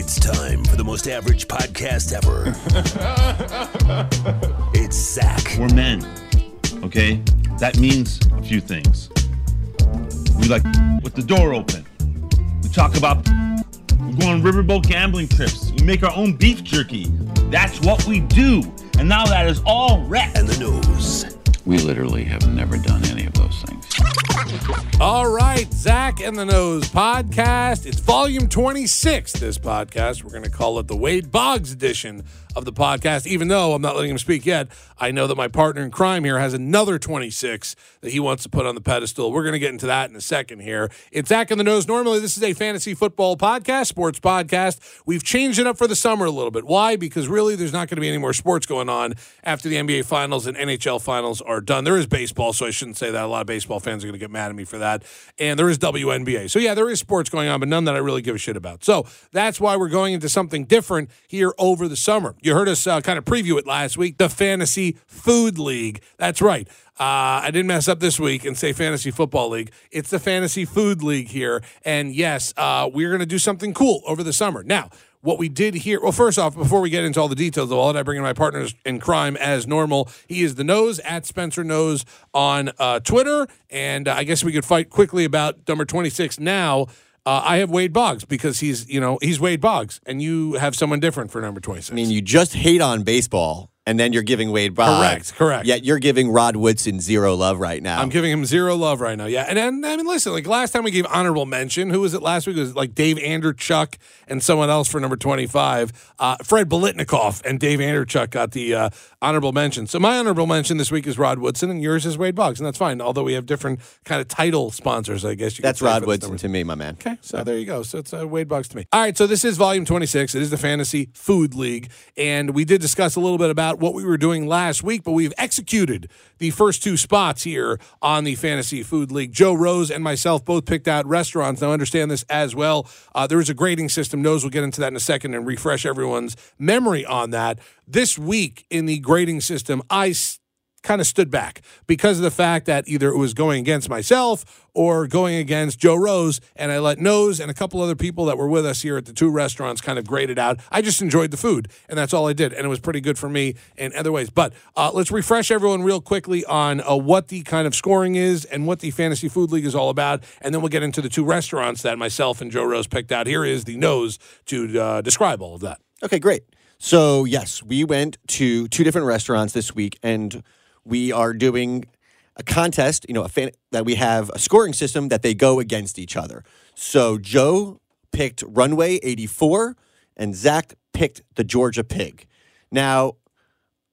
It's time for the most average podcast ever. it's Zach. We're men, okay? That means a few things. We like with the door open. We talk about we go on riverboat gambling trips. We make our own beef jerky. That's what we do. And now that is all wrecked. And the news. We literally have never done any of those things. All right, Zach and the Nose podcast. It's volume 26, this podcast. We're going to call it the Wade Boggs edition of the podcast. Even though I'm not letting him speak yet, I know that my partner in crime here has another 26 that he wants to put on the pedestal. We're going to get into that in a second here. It's Zach and the Nose. Normally, this is a fantasy football podcast, sports podcast. We've changed it up for the summer a little bit. Why? Because really, there's not going to be any more sports going on after the NBA finals and NHL finals are done. There is baseball, so I shouldn't say that. A lot of baseball fans are going to get mad at me for that. And there is WNBA. So, yeah, there is sports going on, but none that I really give a shit about. So, that's why we're going into something different here over the summer. You heard us uh, kind of preview it last week the Fantasy Food League. That's right. Uh, I didn't mess up this week and say Fantasy Football League. It's the Fantasy Food League here. And yes, uh, we're going to do something cool over the summer. Now, what we did here. Well, first off, before we get into all the details of all that, I bring in my partners in crime as normal. He is the Nose at Spencer Nose on uh, Twitter, and uh, I guess we could fight quickly about number twenty six now. Uh, I have Wade Boggs because he's you know he's Wade Boggs, and you have someone different for number twenty six. I mean, you just hate on baseball, and then you're giving Wade Boggs. Correct, correct. Yet you're giving Rod Woodson zero love right now. I'm giving him zero love right now. Yeah, and, and I mean, listen, like last time we gave honorable mention, who was it last week? It was like Dave Andreychuk and someone else for number 25. Uh, Fred Biletnikoff and Dave Andreychuk got the uh, honorable mention. So my honorable mention this week is Rod Woodson, and yours is Wade Boggs, and that's fine. Although we have different kind of title sponsors, I guess you. That's could say Rod Woodson to me, my man. Okay, so there you go. So it's uh, Wade Boggs to me. All right, so this is volume 26. It is the Fantasy Food League. And we did discuss a little bit about what we were doing last week, but we've executed the first two spots here on the Fantasy Food League. Joe Rose and myself both picked out restaurants. Now, understand this as well. Uh, there is a grading system. Nose will get into that in a second and refresh everyone's memory on that. This week in the grading system, I. kind of stood back because of the fact that either it was going against myself or going against Joe Rose, and I let Nose and a couple other people that were with us here at the two restaurants kind of grade it out. I just enjoyed the food, and that's all I did, and it was pretty good for me in other ways. But uh, let's refresh everyone real quickly on uh, what the kind of scoring is and what the Fantasy Food League is all about, and then we'll get into the two restaurants that myself and Joe Rose picked out. Here is the Nose to uh, describe all of that. Okay, great. So, yes, we went to two different restaurants this week, and we are doing a contest, you know, a fan, that we have a scoring system that they go against each other. So, Joe picked Runway 84, and Zach picked the Georgia Pig. Now,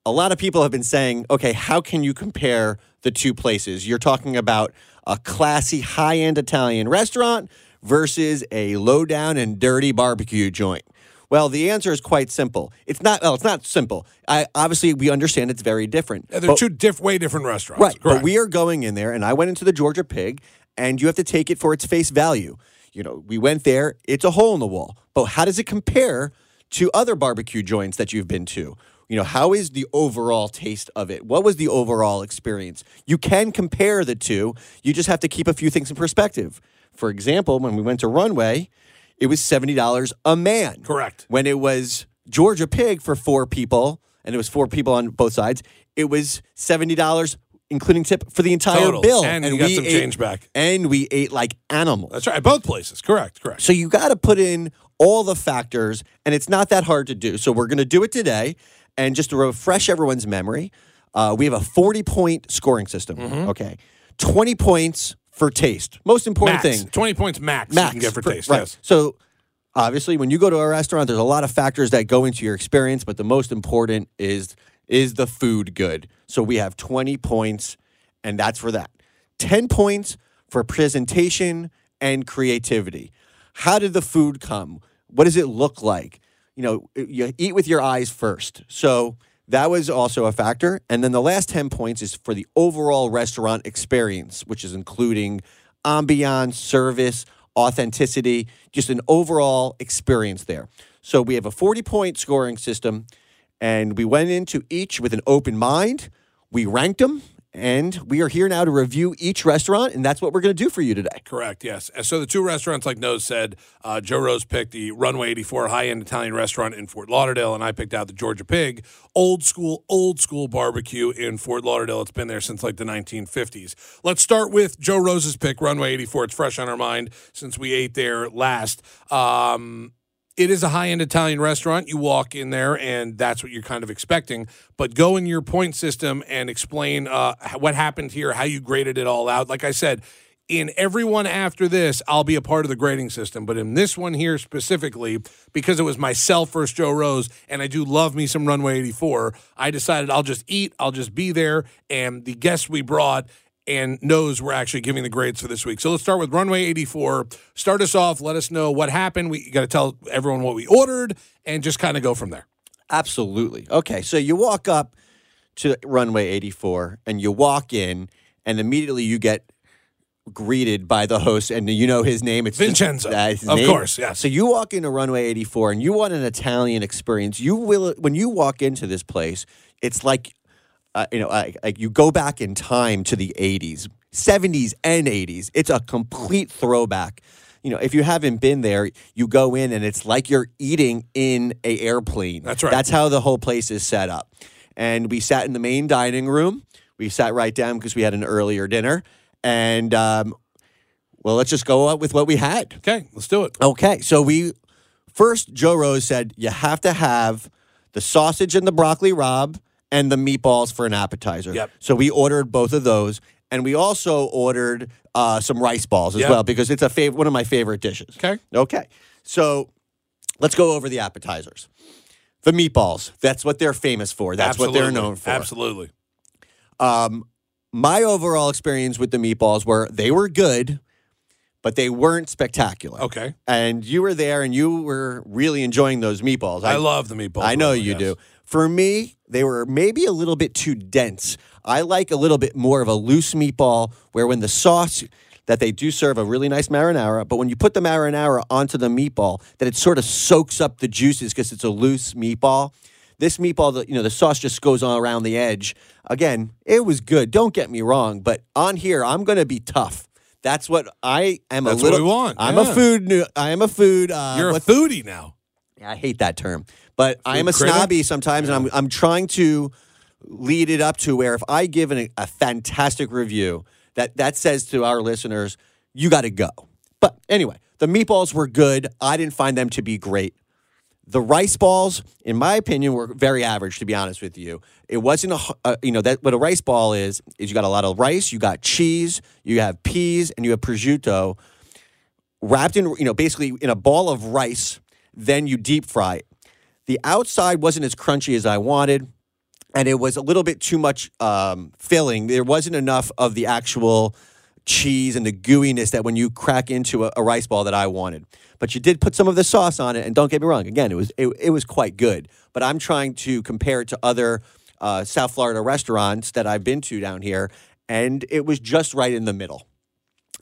a lot of people have been saying, okay, how can you compare the two places? You're talking about a classy, high end Italian restaurant versus a low down and dirty barbecue joint. Well, the answer is quite simple. It's not. Well, it's not simple. I, obviously, we understand it's very different. They're But- two diff- way different restaurants. Right. But we are going in there, and I went into the Georgia Pig, and you have to take it for its face value. You know, we went there, it's a hole in the wall. But how does it compare to other barbecue joints that you've been to? You know, how is the overall taste of it? What was the overall experience? You can compare the two. You just have to keep a few things in perspective. For example, when we went to Runway, it was $70 a man. Correct. When it was Georgia Pig for four people, and it was four people on both sides, it was $70 including tip for the entire Total. bill. And got we some ate- change back. And we ate like animals. That's right. Both places. Correct. Correct. So you got to put in all the factors, and it's not that hard to do. So we're going to do it today. And just to refresh everyone's memory, uh, we have a 40 point scoring system. Mm-hmm. Okay. 20 points for taste. Most important max. thing. 20 points max, Max. you can get for, taste. Right. Yes. So obviously, when you go to a restaurant, there's a lot of factors that go into your experience, but the most important is is the food good. So we have 20 points, and that's for that. 10 points for presentation and creativity. How did the food come? What does it look like? You know, you eat with your eyes first. So that was also a factor. And then the last 10 points is for the overall restaurant experience, which is including ambiance, service, authenticity, just an overall experience there. So we have a 40 point scoring system, and we went into each with an open mind. We ranked them, and we are here now to review each restaurant, and that's what we're going to do for you today. Correct, yes. So the two restaurants, like Nose said, uh, Joe Rose picked the Runway 84 high end Italian restaurant in Fort Lauderdale, and I picked out the Georgia Pig, old school, old school barbecue in Fort Lauderdale. It's been there since like the 1950s. Let's start with Joe Rose's pick, Runway 84. It's fresh on our mind since we ate there last. Um, it is a high end Italian restaurant. You walk in there, and that's what you're kind of expecting. But go in your point system and explain uh, what happened here, how you graded it all out. Like I said, in everyone after this, I'll be a part of the grading system. But in this one here specifically, because it was myself versus Joe Rose, and I do love me some Runway 84, I decided I'll just eat, I'll just be there, and the guests we brought and knows we're actually giving the grades for this week. So let's start with Runway 84. Start us off. Let us know what happened. We got to tell everyone what we ordered and just kind of go from there. Absolutely. Okay, so you walk up to runway 84 and you walk in, and immediately you get greeted by the host, and you know his name. It's Vincenzo. That's uh, his Of name. course, Yeah. So you walk into runway 84 and you want an Italian experience. You will when you walk into this place, it's like uh, you know, like, like you go back in time to the 80s, 70s and 80s. It's a complete throwback. You know, if you haven't been there, you go in and it's like you're eating in a airplane. That's right. That's how the whole place is set up. And we sat in the main dining room. We sat right down because we had an earlier dinner. And um, well, let's just go up with what we had. Okay, let's do it. Okay, so we first Joe Rose said you have to have the sausage and the broccoli rabe and the meatballs for an appetizer. Yep. So we ordered both of those, and we also ordered uh, some rice balls as Yep. well because it's a fav- one of my favorite dishes. Okay. Okay. So let's go over the appetizers. The meatballs. That's what they're famous for. That's what they're known for. Absolutely. Um, my overall experience with the meatballs were they were good, but they weren't spectacular. Okay. And you were there and you were really enjoying those meatballs. I, love the meatballs. I know you yes. do. For me, they were maybe a little bit too dense. I like a little bit more of a loose meatball where when the sauce that they do serve a really nice marinara, but when you put the marinara onto the meatball, that it sort of soaks up the juices because it's a loose meatball. This meatball, the, you know, the sauce just goes on around the edge. Again, it was good. Don't get me wrong, but on here, I'm going to be tough. That's what I am. That's a what we want, I'm yeah. a food. I am a food. Uh, You're a foodie now. I hate that term, but I am a critic? snobby sometimes, and I'm I'm trying to lead it up to where if I give an, a fantastic review, that that says to our listeners, you got to go. But anyway, the meatballs were good. I didn't find them to be great. The rice balls, in my opinion, were very average. To be honest with you, it wasn't a, uh, you know that what a rice ball is is you got a lot of rice, you got cheese, you have peas, and you have prosciutto wrapped in, you know, basically in a ball of rice. Then you deep fry it. The outside wasn't as crunchy as I wanted, and it was a little bit too much um, filling. There wasn't enough of the actual cheese and the gooiness that when you crack into a, a rice ball that I wanted. But you did put some of the sauce on it, and don't get me wrong. Again, it was it, it was quite good. But I'm trying to compare it to other uh, South Florida restaurants that I've been to down here, and it was just right in the middle.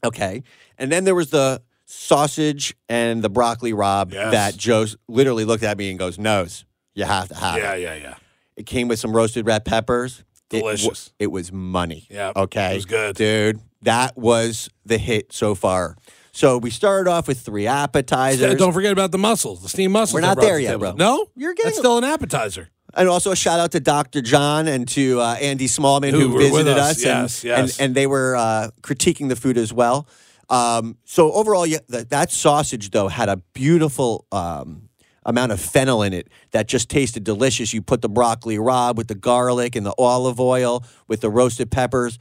Okay. And then there was the sausage and the broccoli rabe Yes. that Joe literally looked at me and goes, Nose, you have to have Yeah, it. yeah, yeah. It came with some roasted red peppers. It wa- Delicious. It, was money. Yeah, Okay. it was good. Dude, that was the hit so far. So we started off with three appetizers. Don't forget about the mussels, the steamed mussels. We're not there the yet, table. bro. No, You're getting That's still an appetizer. And also a shout out to Dr. John and to uh, Andy Smallman Who who, visited us. us, Yes, and, yes. and and they were uh, critiquing the food as well. Um, so overall, yeah, that, that sausage though had a beautiful um, amount of fennel in it that just tasted delicious. You put the broccoli rabe with the garlic and the olive oil with the roasted peppers.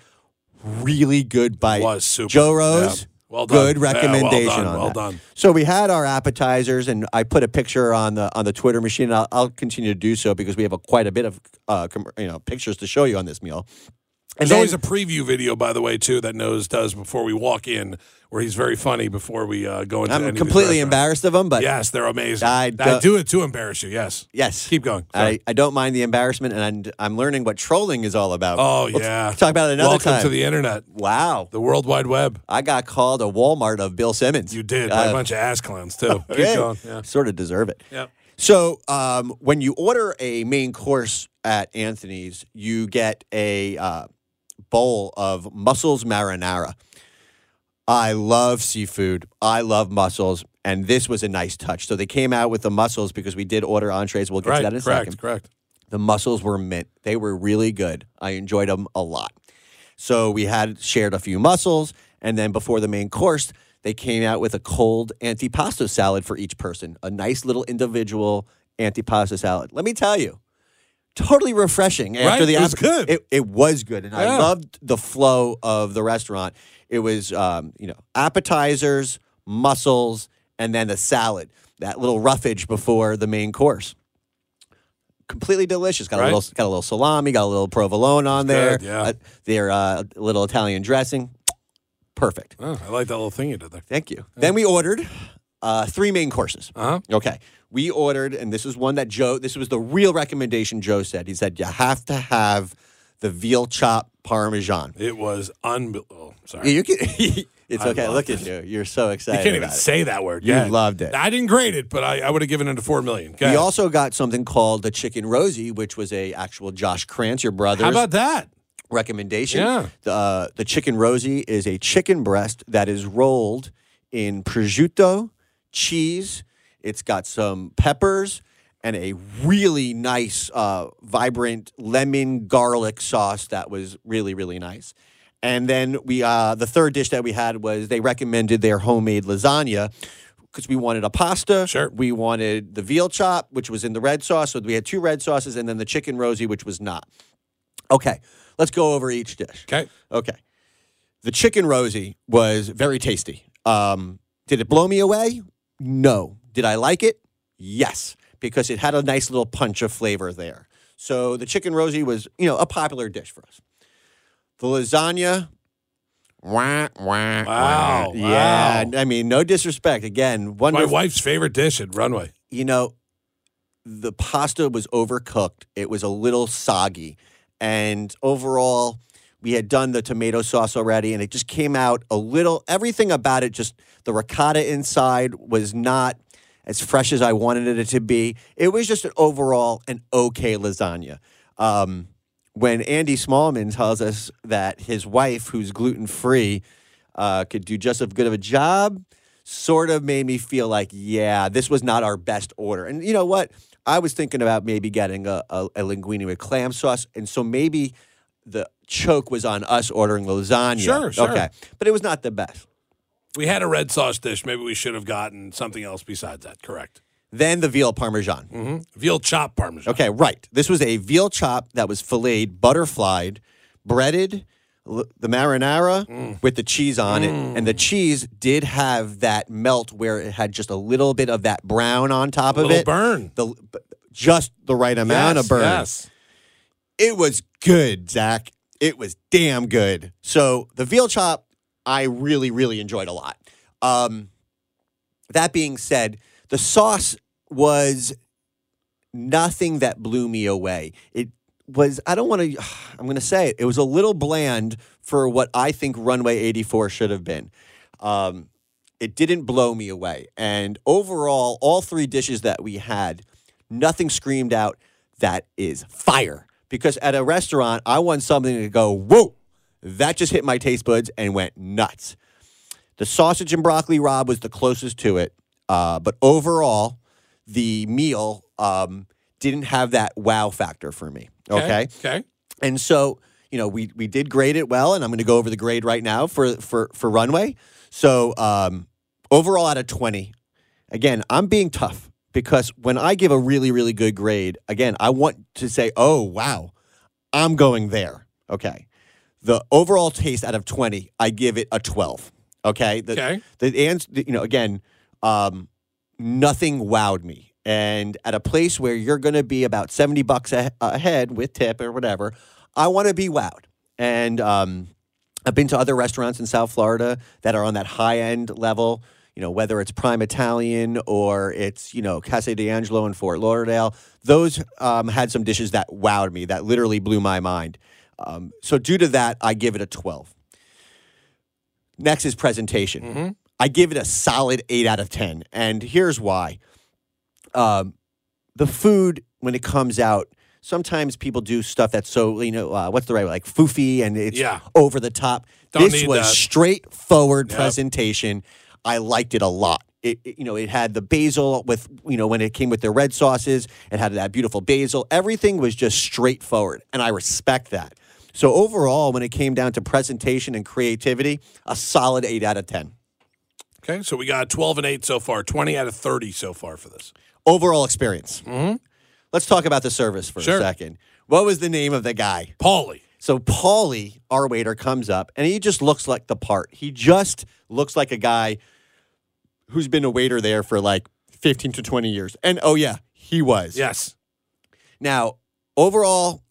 Really good bite. was super. Joe Rose. Yeah. Well done. Good Yeah, well recommendation done, on well that. done. So we had our appetizers, and I put a picture on the on the Twitter machine. And I'll, I'll continue to do so because we have a, quite a bit of uh, com- you know pictures to show you on this meal. And There's then- always a preview video, by the way, too, that Nose does before we walk in, where he's very funny before we uh, go into. I'm of completely restaurants. embarrassed of them, but Yes, they're amazing. I I, don't- do it to embarrass you. Yes. yes, Keep going. Sorry. I, I don't mind the embarrassment, and I'm, I'm learning what trolling is all about. oh We'll yeah. talk about it another Welcome time. to the internet, wow, the World Wide Web. I got called a Walmart of Bill Simmons. You did by Uh, a bunch of ass clowns too. okay. Keep going. Yeah. Sort of deserve it. Yep. So, um, when you order a main course at Anthony's, you get a uh, bowl of mussels marinara. I love seafood. I love mussels, and this was a nice touch. So they came out with the mussels because we did order entrees. We'll get Right. to that in a correct. second. Correct. The mussels were mint. They were really good. I enjoyed them a lot. So we had shared a few mussels, and then before the main course, they came out with a cold antipasto salad for each person. A nice little individual antipasto salad. Let me tell you, totally refreshing after Right, the it was good. It, it was good, and I loved the flow of the restaurant. It was, um, you know, appetizers, mussels, and then the salad. That little roughage before the main course completely delicious. Got a little got a little salami, got a little provolone on there. good, yeah. Uh, their uh, little Italian dressing. Perfect. Oh, I like that little thing you did there. Thank you. Then we ordered uh, three main courses. Uh huh. Okay. We ordered, and this is one that Joe, this was the real recommendation Joe said. He said, you have to have the veal chop parmesan. It was unbelievable. Yeah, sorry. You can, it's I okay. Look at you. You're so excited. You can't even say that word. You Go loved it. I didn't grade it, but I, I would have given it a four million. Go We ahead. also got something called the chicken rosie, which was a actual Josh Krantz, your brother. How about that? recommendation. Yeah. The, uh, the chicken rosie is a chicken breast that is rolled in prosciutto, cheese. It's got some peppers and a really nice, uh, vibrant lemon garlic sauce that was really, really nice. And then we, uh, the third dish that we had was they recommended their homemade lasagna because we wanted a pasta. Sure. We wanted the veal chop, which was in the red sauce. So we had two red sauces, and then the chicken rosy, which was not. Okay, let's go over each dish. Okay. Okay. The chicken rosy was very tasty. Um, did it blow me away? No. Did I like it? Yes, because it had a nice little punch of flavor there. So the chicken rosie was, you know, a popular dish for us. The lasagna, wah, wah, Wow, wah. Yeah, wow. I mean, no disrespect. Again, My wife's favorite dish at Runway. you know, the pasta was overcooked. It was a little soggy. And overall, we had done the tomato sauce already, and it just came out a little, everything about it, just the ricotta inside was not as fresh as I wanted it to be. It was just an overall an okay lasagna. Um, when Andy Smallman tells us that his wife, who's gluten free, uh, could do just as good of a job, sort of made me feel like, yeah, this was not our best order. And you know what? I was thinking about maybe getting a, a, a linguine with clam sauce, and so maybe the choke was on us ordering lasagna. Sure, sure. Okay, but it was not the best. We had a red sauce dish. Maybe we should have gotten something else besides that. Correct. Then the veal parmesan. hmm Veal chop parmesan. Okay, right. This was a veal chop that was filleted, butterflied, breaded, l- the marinara Mm. with the cheese on it. And the cheese did have that melt where it had just a little bit of that brown on top A of it. burn. The, just the right amount Yes, of burn. Yes. It was good, Zach. It was damn good. So the veal chop, I really, really enjoyed a lot. Um, that being said, the sauce was nothing that blew me away. It was, I don't want to, I'm going to say it, it was a little bland for what I think Runway 84 should have been. Um, it didn't blow me away. And overall, all three dishes that we had, nothing screamed out that is fire. Because at a restaurant, I want something to go, whoa, that just hit my taste buds and went nuts. The sausage and broccoli rabe was the closest to it. Uh, but overall, the meal um, didn't have that wow factor for me. Okay. Okay. And so, you know, we we did grade it well, and I'm going to go over the grade right now for for for runway. So, um, overall, out of 20, again, I'm being tough because when I give a really really good grade, again, I want to say, oh wow, I'm going there. Okay. The overall taste out of 20, I give it a 12. Okay. The, Okay. the ans- you know, again, um, nothing wowed me. And at a place where you're going to be about 70 bucks a- ahead with tip or whatever, I want to be wowed. And um, I've been to other restaurants in South Florida that are on that high end level, you know, whether it's Prime Italian or it's, you know, Casa D'Angelo in Fort Lauderdale. Those um, had some dishes that wowed me, that literally blew my mind. Um, so, due to that, I give it a 12. Next is presentation. I give it a solid 8 out of 10. And here's why um, the food, when it comes out, sometimes people do stuff that's so you know uh, what's the right word? like foofy and it's Yeah. over the top. Don't this was that. straightforward Yep. presentation. I liked it a lot. It, it- you know, it had the basil with you know when it came with the red sauces. It had that beautiful basil. Everything was just straightforward, and I respect that. So overall, when it came down to presentation and creativity, a solid eight out of ten. Okay, so we got 12 and 8 so far, 20 out of 30 so far for this. Overall experience. Mm-hmm. Let's talk about the service for Sure. a second. What was the name of the guy? Paulie. So Paulie, our waiter, comes up and he just looks like the part. He just looks like a guy who's been a waiter there for like 15 to 20 years. And oh yeah, he was. Yes. Now, overall,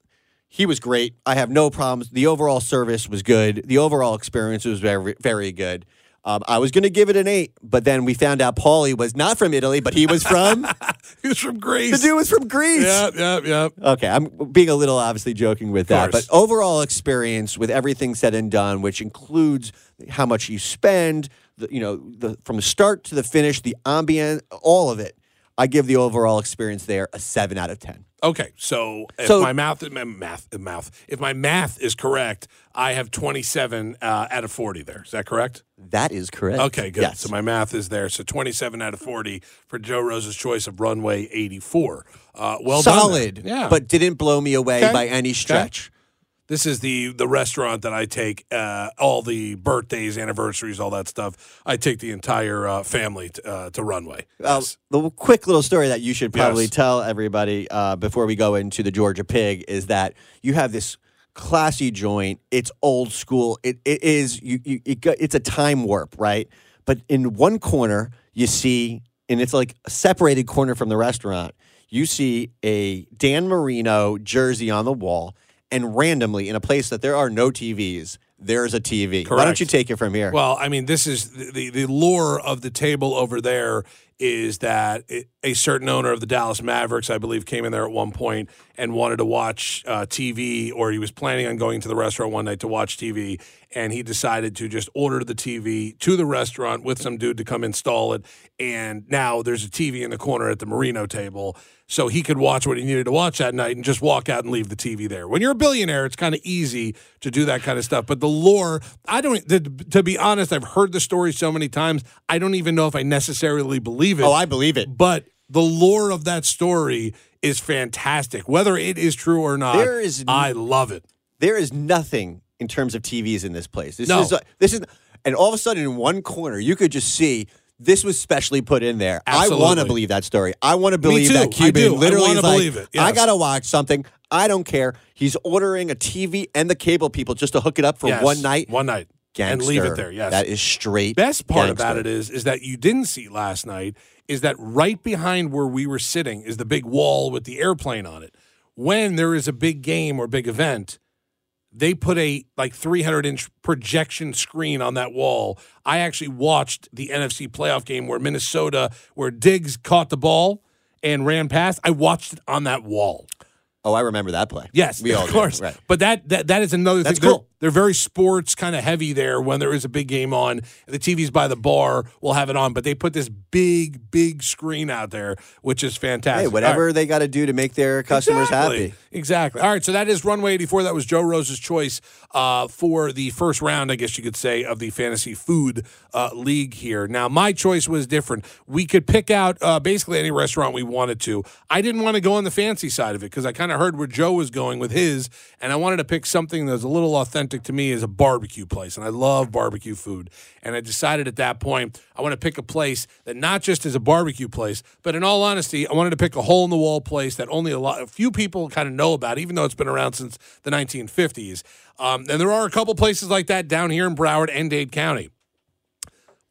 he was great. I have no problems. The overall service was good. The overall experience was very, very good. Um, I was going to give it an eight, but then we found out Paulie was not from Italy, but he was from. He was from Greece. the dude was from Greece. Yeah, yeah, yeah. Okay, I'm being a little obviously joking with that, but overall experience with everything said and done, which includes how much you spend, the, you know, the, from the start to the finish, the ambient, all of it. I give the overall experience there a seven out of ten. Okay, so if So- my math, my math, mouth, if my math is correct, I have 27 uh, out of 40 there. Is that correct? That is correct. Okay, good. Yes. So my math is there. So 27 out of 40 for Joe Rose's choice of runway 84. Uh, well done. solid, there. Yeah. but didn't blow me away Okay. by any stretch. This is the the restaurant that I take uh, all the birthdays, anniversaries, all that stuff. I take the entire uh, family to, uh, to Runway. Uh, Yes. the quick little story that you should probably Yes. tell everybody uh, before we go into the Georgia Pig is that you have this classy joint. It's old school. It, it is you, you it, it's a time warp, right? But in one corner you see, and it's like a separated corner from the restaurant. You see a Dan Marino jersey on the wall, and randomly in a place that there are no TVs, there's a TV. Why don't you take it from here? Well, I mean, this is the, the, lore of the table over there is that it, a certain owner of the Dallas Mavericks, I believe, came in there at one point and wanted to watch uh, TV, or he was planning on going to the restaurant one night to watch TV, and he decided to just order the TV to the restaurant with some dude to come install it. And now there's a TV in the corner at the Marino table. So he could watch what he needed to watch that night and just walk out and leave the TV there. When you're a billionaire, it's kind of easy to do that kind of stuff. But the lore, I don't, to, to be honest, I've heard the story so many times, I don't even know if I necessarily believe it. oh, I believe it. but the lore of that story is fantastic. Whether it is true or not, There is I love it. there is nothing in terms of TVs in this place. This No. is uh, this is, and all of a sudden in one corner you could just see this was specially put in there. I want to believe that story. I want to believe that I Cuban do. I literally wanna is like, it. I gotta watch something. I don't care. He's ordering a TV and the cable people just to hook it up for Yes. one night. One night. Gangster. And leave it there. Yes. that is straight. best part gangster. about it is is that you didn't see last night is that right behind where we were sitting is the big wall with the airplane on it. When there is a big game or big event, they put a like 300 inch projection screen on that wall. I actually watched the NFC playoff game where Minnesota, where Diggs caught the ball and ran past. I watched it on that wall. Oh, I remember that play. Yes, we all of do. course. Right. But that, that that is another That's thing. Cool. They're, very sports kind of heavy there when there is a big game on. The TV's by the bar We'll have it on, but they put this big, big screen out there, which is fantastic. Hey, whatever right. they got to do to make their customers Exactly. happy. Exactly. All right. So that is Runway 84. That was Joe Rose's choice uh, for the first round, I guess you could say, of the Fantasy Food uh, League here. Now, my choice was different. We could pick out uh, basically any restaurant we wanted to. I didn't want to go on the fancy side of it because I kind of heard where Joe was going with his, and I wanted to pick something that was a little authentic to me is a barbecue place. And I love barbecue food. And I decided at that point, I want to pick a place that not just is a barbecue place, but in all honesty, I wanted to pick a hole in the wall place that only a lot, a few people kind of know about, even though it's been around since the 1950s. Um, and there are a couple places like that down here in Broward and Dade County.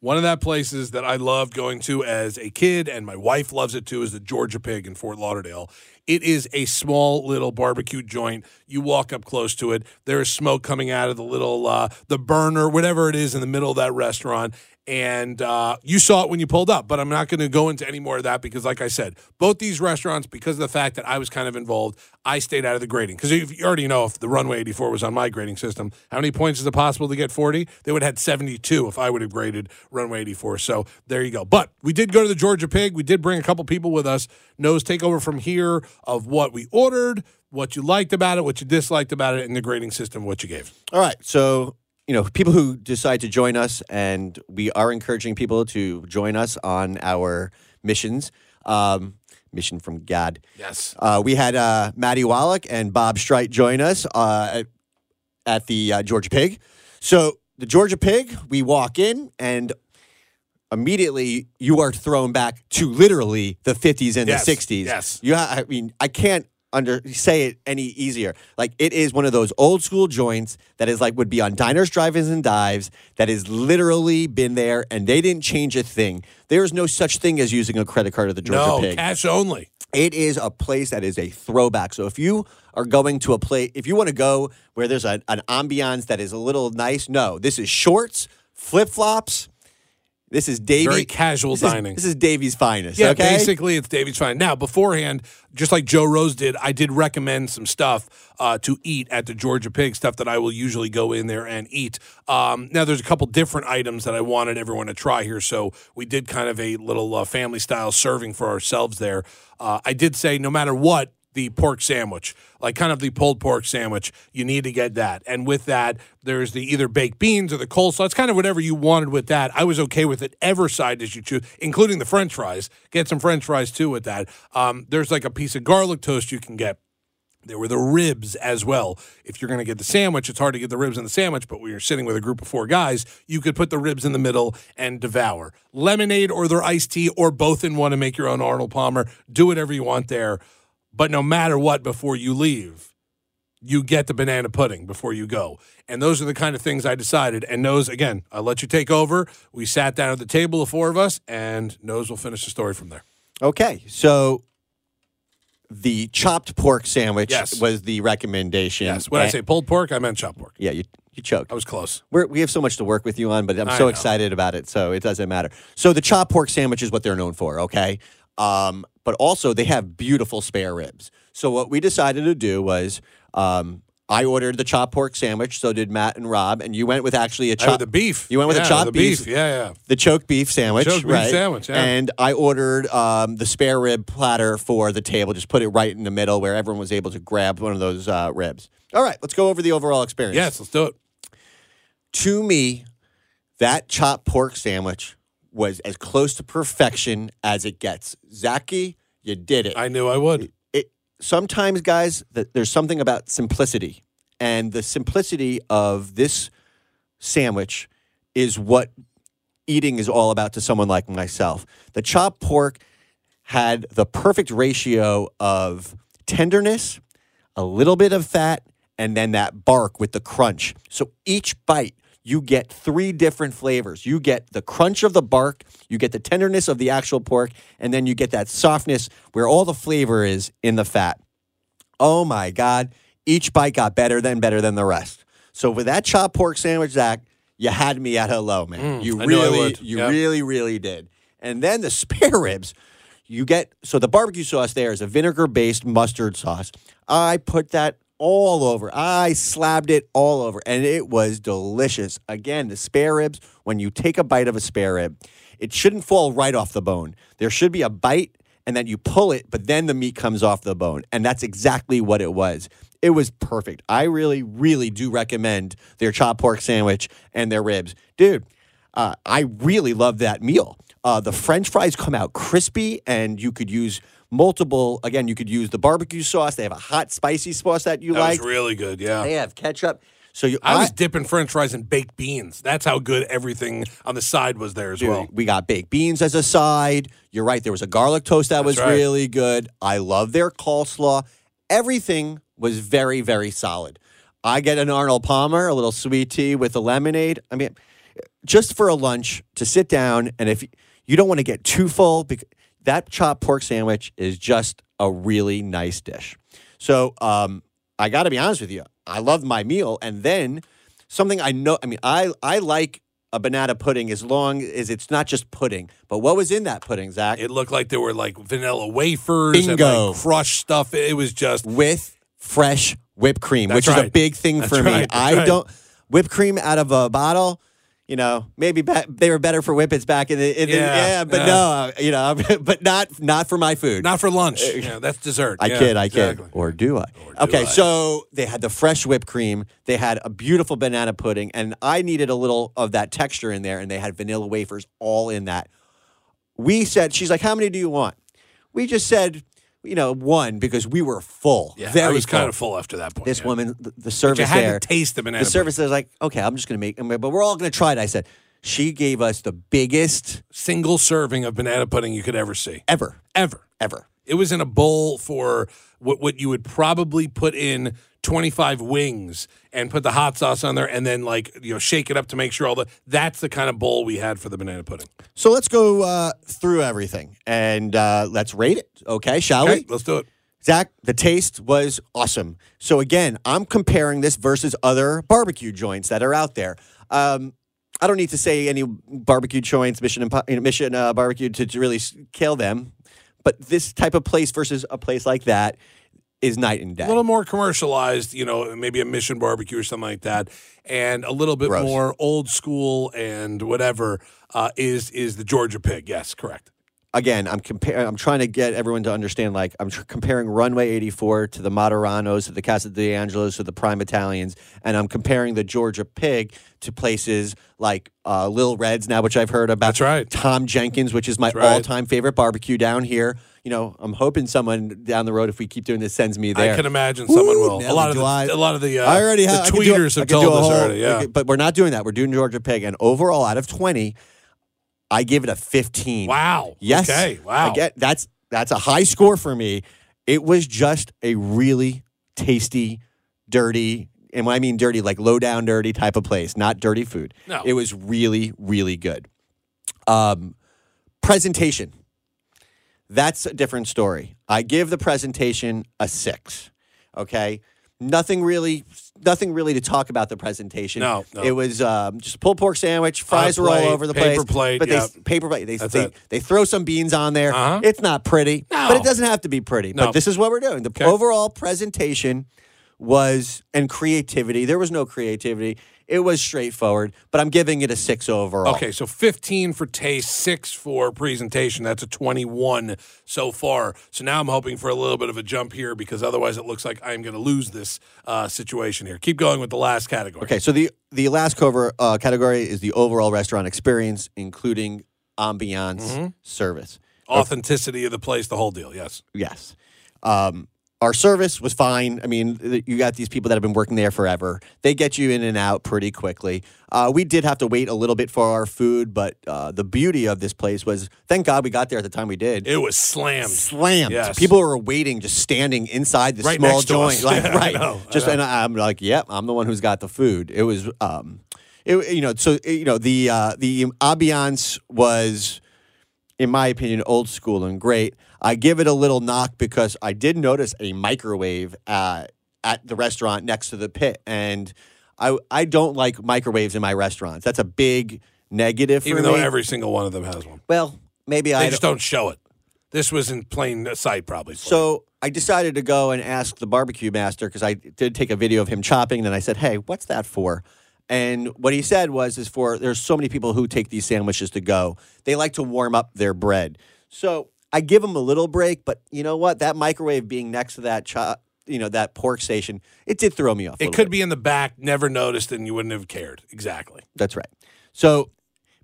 One of that places that I loved going to as a kid, and my wife loves it too, is the Georgia Pig in Fort Lauderdale. It is a small little barbecue joint. You walk up close to it. There is smoke coming out of the little uh, the burner, whatever it is, in the middle of that restaurant. And uh, you saw it when you pulled up, but I'm not going to go into any more of that because, like I said, both these restaurants, because of the fact that I was kind of involved, I stayed out of the grading. Because you already know if the Runway 84 was on my grading system, how many points is it possible to get 40? They would have had 72 if I would have graded Runway 84. So there you go. But we did go to the Georgia Pig. We did bring a couple people with us. Nose takeover from here of what we ordered what you liked about it, what you disliked about it, and the grading system, what you gave. All right. So, you know, people who decide to join us, and we are encouraging people to join us on our missions. Um, mission from God. Yes. Uh, we had uh, Maddie Wallach and Bob Strite join us uh, at, at the uh, Georgia Pig. So, the Georgia Pig, we walk in, and immediately you are thrown back to literally the 50s and Yes, the 60s. yes. You ha- I mean, I can't under say it any easier. Like it is one of those old school joints that is like would be on diners, drive-ins, and dives that has literally been there and they didn't change a thing. There is no such thing as using a credit card at the Georgia no, Pig. cash only. It is a place that is a throwback. So if you are going to a place, if you want to go where there's a, an ambiance that is a little nice, no, this is shorts, flip flops. This is Davie. Very casual this is- dining. this is Davie's finest. Yeah, okay? basically it's Davie's finest. Now, beforehand, just like Joe Rose did, I did recommend some stuff uh, to eat at the Georgia Pig, stuff that I will usually go in there and eat. Um, now, there's a couple different items that I wanted everyone to try here, so we did kind of a little uh, family style serving for ourselves there. Uh, I did say no matter what, the pork sandwich, like kind of the pulled pork sandwich, you need to get that. And with that, there's the either baked beans or the coleslaw. It's kind of whatever you wanted with that. I was okay with it. Ever side as you choose, including the French fries. Get some French fries too with that. Um, there's like a piece of garlic toast you can get. There were the ribs as well. If you're going to get the sandwich, it's hard to get the ribs in the sandwich, but when you're sitting with a group of four guys, you could put the ribs in the middle and devour. Lemonade or their iced tea or both in one and make your own Arnold Palmer. Do whatever you want there. But no matter what, before you leave, you get the banana pudding before you go. And those are the kind of things I decided. And Nose, again, I'll let you take over. We sat down at the table, the four of us, and Nose will finish the story from there. Okay, so the chopped pork sandwich Yes. was the recommendation. Yes. When I say pulled pork, I meant chopped pork. yeah, you you choked. I was close. We're, we have so much to work with you on, but I'm I so know. excited about it, so it doesn't matter. So the chopped pork sandwich is what they're known for, okay? Um, but also they have beautiful spare ribs. So what we decided to do was um, I ordered the chopped pork sandwich. So did Matt and Rob, and you went with actually a chopped the beef. You went with yeah, a chopped the beef. Yeah, yeah. The choke beef sandwich, Choke beef right? sandwich, yeah. And I ordered um, the spare rib platter for the table. Just put it right in the middle where everyone was able to grab one of those uh, ribs. All right, let's go over the overall experience. Yes, let's do it. To me, that chopped pork sandwich was as close to perfection as it gets. Zaki, you did it. I knew I would. it sometimes, guys, that there's something about simplicity, and the simplicity of this sandwich is what eating is all about to someone like myself. The chopped pork had the perfect ratio of tenderness, a little bit of fat, and then that bark with the crunch. So each bite, you get three different flavors. You get the crunch of the bark, you get the tenderness of the actual pork, and then you get that softness where all the flavor is in the fat. Oh my God. Each bite got better than better than the rest. So with that chopped pork sandwich, Zach, you had me at hello, man. you Mm, I really, you Yep. really, really did. And then the spare ribs, you get so the barbecue sauce there is a vinegar based mustard sauce. I put that all over. I slabbed it all over, and it was delicious. Again, the spare ribs, when you take a bite of a spare rib, it shouldn't fall right off the bone. There should be a bite, and then you pull it, but then the meat comes off the bone. And that's exactly what it was. It was perfect. I really, really do recommend their chopped pork sandwich and their ribs. Dude, uh, I really love that meal. Uh, the French fries come out crispy, and you could use multiple. Again, you could use the barbecue sauce. They have a hot, spicy sauce that you That like. was really good. Yeah. they have ketchup. So you, I was dipping French fries in baked beans. That's how good everything on the side was there as Dude, well. we got baked beans as a side. You're right. There was a garlic toast that was right. really good. I love their coleslaw. Everything was very, very solid. I get an Arnold Palmer, a little sweet tea with a lemonade. I mean, just for a lunch to sit down, and if you don't want to get too full, because that chopped pork sandwich is just a really nice dish. So um, I got to be honest with you, I loved my meal, and then something I know. I mean, I I like a banana pudding as long as it's not just pudding. But what was in that pudding, Zach? It looked like there were like vanilla wafers and Bingo. like crushed stuff. It was just with fresh whipped cream, That's which is a big thing That's for me. That's I right. don't whipped cream out of a bottle. You know, maybe they were better for whippets back in the, in the Yeah, yeah, but yeah. no, uh, you know, but not not for my food. Not for lunch. Yeah, that's dessert. I Yeah, kid, I exactly. kid. Or do I? do okay, I. so they had the fresh whipped cream. They had a beautiful banana pudding, and I needed a little of that texture in there, and they had vanilla wafers all in that. We said, she's like, how many do you want? We just said, you know, one because we were full. Yeah, very I was kind of full after that point. This yeah. woman, the, the service had there, to taste the banana. the service is like, okay, I'm just going to make, but we're all going to try it. I said, she gave us the biggest single serving of banana pudding you could ever see, ever, ever. ever. It was in a bowl for what what you would probably put in 25 wings and put the hot sauce on there and then like you know shake it up to make sure all the that's the kind of bowl we had for the banana pudding. So let's go uh, through everything and uh, let's rate it. Okay, shall Okay, we? let's do it. Zach, the taste was awesome. So again, I'm comparing this versus other barbecue joints that are out there. Um, I don't need to say any barbecue joints, Mission Impo- Mission uh, Barbecue, to, to really kill them. But this type of place versus a place like that is night and day. A little more commercialized, you know, maybe a Mission Barbecue or something like that, and a little bit Gross. more old school and whatever uh, is is the Georgia Pig. Yes, correct. Again, I'm comparing. I'm trying to get everyone to understand. Like, I'm tr- comparing Runway 84 to the Moderanos, to the Casa D'Angelos, to the Prime Italians, and I'm comparing the Georgia Pig to places like uh, Lil Reds now, which I've heard about. That's right. Tom Jenkins, which is my right. all-time favorite barbecue down here. You know, I'm hoping someone down the road, if we keep doing this, sends me there. I can imagine someone will. A lot of the, I- a lot of the uh, I already have the I could do tweeters I have told us whole- already. Yeah, okay, but we're not doing that. We're doing Georgia Pig, and overall, out of 20, I give it a 15. Wow. Yes. Okay. Wow. I get that's that's a high score for me. It was just a really tasty, dirty, and when I mean dirty, like low down dirty type of place, not dirty food. No. It was really, really good. Um, presentation. That's a different story. I give the presentation a six. Okay. Nothing really, nothing really to talk about the presentation. No, no. It was um, just a pulled pork sandwich. Fries were all over the paper place. plate, but yeah. they paper plate. They they, they throw some beans on there. Uh-huh. It's not pretty, No. but it doesn't have to be pretty. No. But this is what we're doing. The Okay. overall presentation was and creativity. There was no creativity. It was straightforward, but I'm giving it a six overall. Okay, so 15 for taste, six for presentation. That's a 21 so far. So now I'm hoping for a little bit of a jump here because otherwise it looks like I'm going to lose this uh, situation here. Keep going with the last category. Okay, so the the last cover uh, category is the overall restaurant experience, including ambiance, Mm-hmm. service. Authenticity of the place, the whole deal. Yes. Yes. Um, our service was fine. I mean, you got these people that have been working there forever. They get you in and out pretty quickly. Uh, we did have to wait a little bit for our food, but uh, the beauty of this place was, thank God we got there at the time we did. It was slammed. Slammed. Yes. People were waiting, just standing inside the Right small joint. Like, Yeah, right. know, Just and I'm like, yep, I'm the one who's got the food. It was, um, it, you know, so you know the uh, the ambiance was in my opinion, old school and great. I give it a little knock because I did notice a microwave uh, at the restaurant next to the pit, and I I don't like microwaves in my restaurants. That's a big negative for Even me. though every single one of them has one. well, maybe They I just don't show it. This was in plain sight, probably. So I decided to go and ask the barbecue master because I did take a video of him chopping. And I said, "Hey, what's that for?" And what he said was, "Is for there's so many people who take these sandwiches to go. They like to warm up their bread. So I give them a little break, but you know what? That microwave being next to that chop, you know, that pork station, it did throw me off. it could bit. be in the back, never noticed, and you wouldn't have cared. Exactly. That's right. So,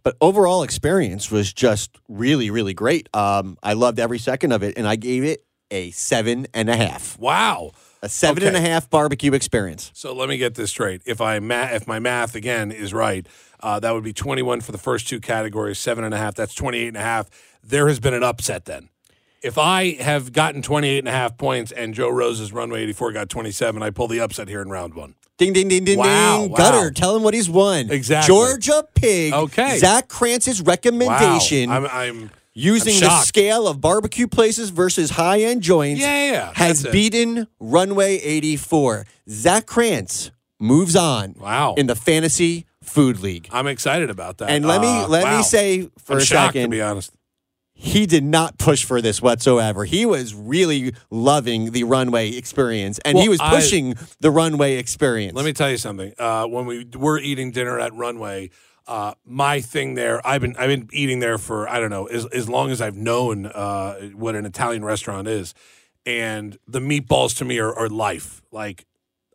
but overall experience was just really, really great. Um, I loved every second of it, and I gave it a seven and a half. Wow. A seven and a half barbecue experience. So let me get this straight. If I ma- if my math again is right, uh, that would be 21 for the first two categories, seven and a half. That's 28 and a half. There has been an upset then. If I have gotten 28 and a half points and Joe Rose's Runway 84 got 27, I pull the upset here in round one. Ding, ding, ding, ding, Wow, ding. wow. Gutter, tell him what he's won. Exactly. Georgia Pig. Okay. Zach Krantz's recommendation Wow. I'm, I'm using I'm the scale of barbecue places versus high end joints Yeah, yeah, has That's it. beaten Runway 84. Zach Krantz moves on Wow. in the Fantasy Food League. I'm excited about that. And let me Uh, let wow. me say for I'm a shocked, second, to be honest. he did not push for this whatsoever. He was really loving the runway experience, and he Well, was I- pushing the runway experience. Let me tell you something. Uh, when we were eating dinner at Runway, Uh, my thing there, I've been I've been eating there for I don't know as as long as I've known uh, what an Italian restaurant is, and the meatballs to me are, are life. Like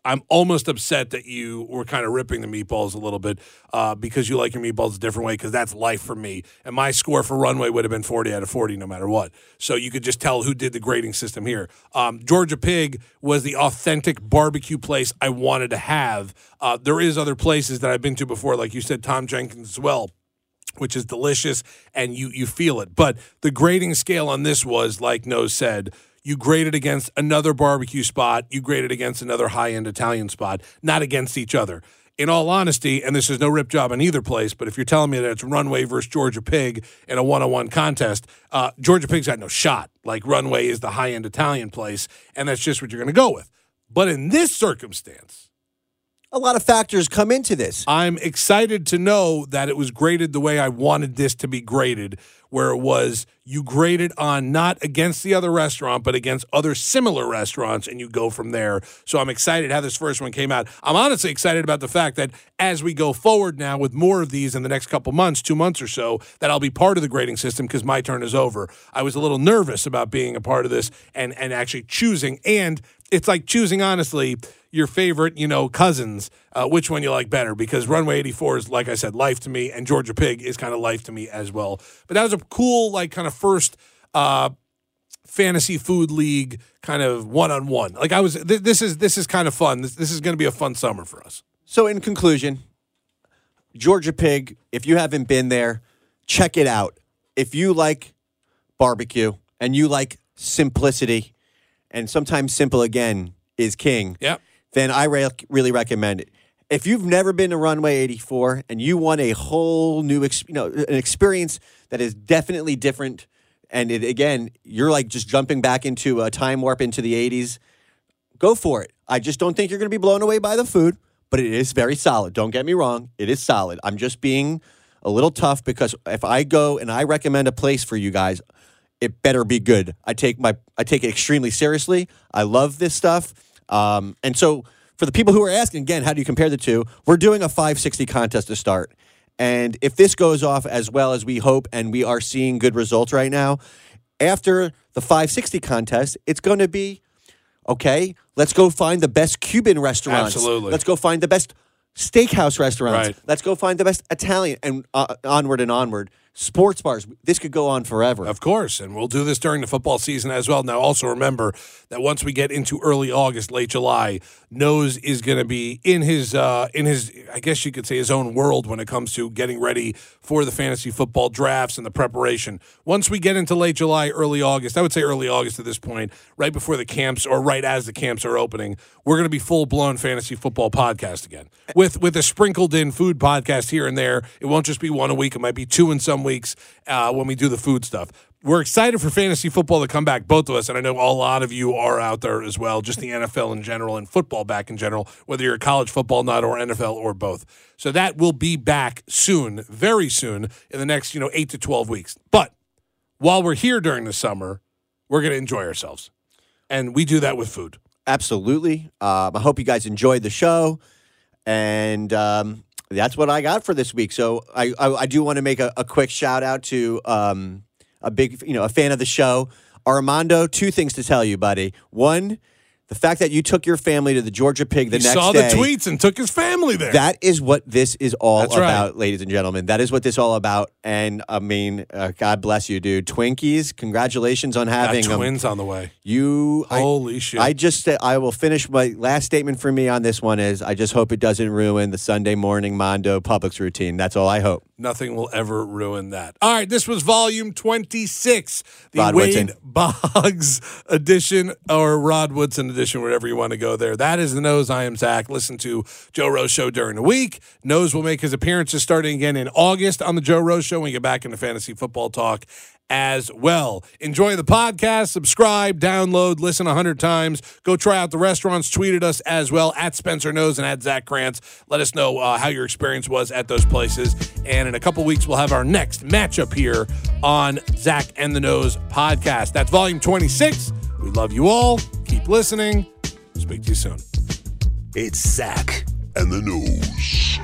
I'm almost upset that you were kind of ripping the meatballs a little bit uh, because you like your meatballs a different way because that's life for me. And my score for runway would have been 40 out of 40 no matter what. So you could just tell who did the grading system here. Um, Georgia Pig was the authentic barbecue place I wanted to have. Uh, there is other places that I've been to before, like you said, Tom Jenkins as well which is delicious and you you feel it. But the grading scale on this was like Nose said, you graded against another barbecue spot, you graded against another high-end Italian spot, not against each other. In all honesty, and this is no rip job on either place, but if you're telling me that it's Runway versus Georgia Pig in a one-on-one contest, uh, Georgia Pig's got no shot. Like Runway is the high-end Italian place, and that's just what you're going to go with. But in this circumstance, A lot of factors come into this. I'm excited to know that it was graded the way I wanted this to be graded, where it was you graded on not against the other restaurant, but against other similar restaurants, and you go from there. So I'm excited how this first one came out. I'm honestly excited about the fact that as we go forward now with more of these in the next couple months, two months or so, that I'll be part of the grading system because my turn is over. I was a little nervous about being a part of this and and actually choosing, and it's like choosing honestly your favorite, you know, cousins, uh, which one you like better? Because Runway 84 is, like I said, life to me, and Georgia Pig is kind of life to me as well. But that was a cool, like, kind of first uh, fantasy food league kind of one on one. Like I was, th- this is this is kind of fun. This, this is going to be a fun summer for us. So, in conclusion, Georgia Pig, if you haven't been there, check it out. If you like barbecue and you like simplicity, and sometimes simple again is king, Yep. Then I re- really recommend it. If you've never been to Runway 84 and you want a whole new, ex- you know, an experience that is definitely different, and it, again, you're like just jumping back into a time warp into the 80s, go for it. I just don't think you're going to be blown away by the food, but it is very solid. Don't get me wrong, it is solid. I'm just being a little tough because if I go and I recommend a place for you guys, it better be good. I take my I take it extremely seriously. I love this stuff. Um, and so for the people who are asking again, how do you compare the two? We're doing a 560 contest to start. And if this goes off as well as we hope and we are seeing good results right now, after the 560 contest, it's going to be okay, let's go find the best Cuban restaurants. Absolutely. Let's go find the best steakhouse restaurants. Right. Let's go find the best Italian and uh, onward and onward. Sports bars. This could go on forever. Of course, and we'll do this during the football season as well. Now, also remember that once we get into early August, late July, Nose is going to be in his uh, in his I guess you could say his own world when it comes to getting ready for the fantasy football drafts and the preparation. Once we get into late July, early August, I would say early August at this point, right before the camps or right as the camps are opening, we're going to be full blown fantasy football podcast again with with a sprinkled in food podcast here and there. It won't just be one a week; it might be two in some weeks uh, when we do the food stuff. We're excited for fantasy football to come back, both of us, and I know a lot of you are out there as well. Just the NFL in general and football back in general, whether you're a college football nut or NFL or both. So that will be back soon, very soon, in the next you know eight to twelve weeks. But while we're here during the summer, we're going to enjoy ourselves, and we do that with food. Absolutely. Um, I hope you guys enjoyed the show, and um, that's what I got for this week. So I I, I do want to make a, a quick shout out to um, a big you know a fan of the show, Armando. Two things to tell you, buddy. One, the fact that you took your family to the Georgia Pig the He next saw day. the tweets and took his family there. That is what this is all That's right. about, ladies and gentlemen. That is what this all about. And I mean, uh, God bless you, dude. Twinkies, congratulations on having them. twins on the way. You, I- Holy shit! I just I will finish my last statement for me on this one is I just hope it doesn't ruin the Sunday morning Mondo Publix routine. That's all I hope. Nothing will ever ruin that. All right, this was volume 26, the Rod Wade Woodson. Boggs edition or Rod Woodson edition, wherever you want to go there. That is the Nose. I am Zach. Listen to Joe Rose Show during the week. Nose will make his appearances starting again in August on the Joe Rose Show we get back into fantasy football talk as well. Enjoy the podcast, subscribe, download, listen a hundred times. Go try out the restaurants. Tweet at us as well at Spencer Nose and at Zach Krantz. Let us know uh, how your experience was at those places. And in a couple weeks, we'll have our next matchup here on Zach and the Nose podcast. That's volume 26. We love you all. Keep listening. Speak to you soon. It's Zach and the Nose.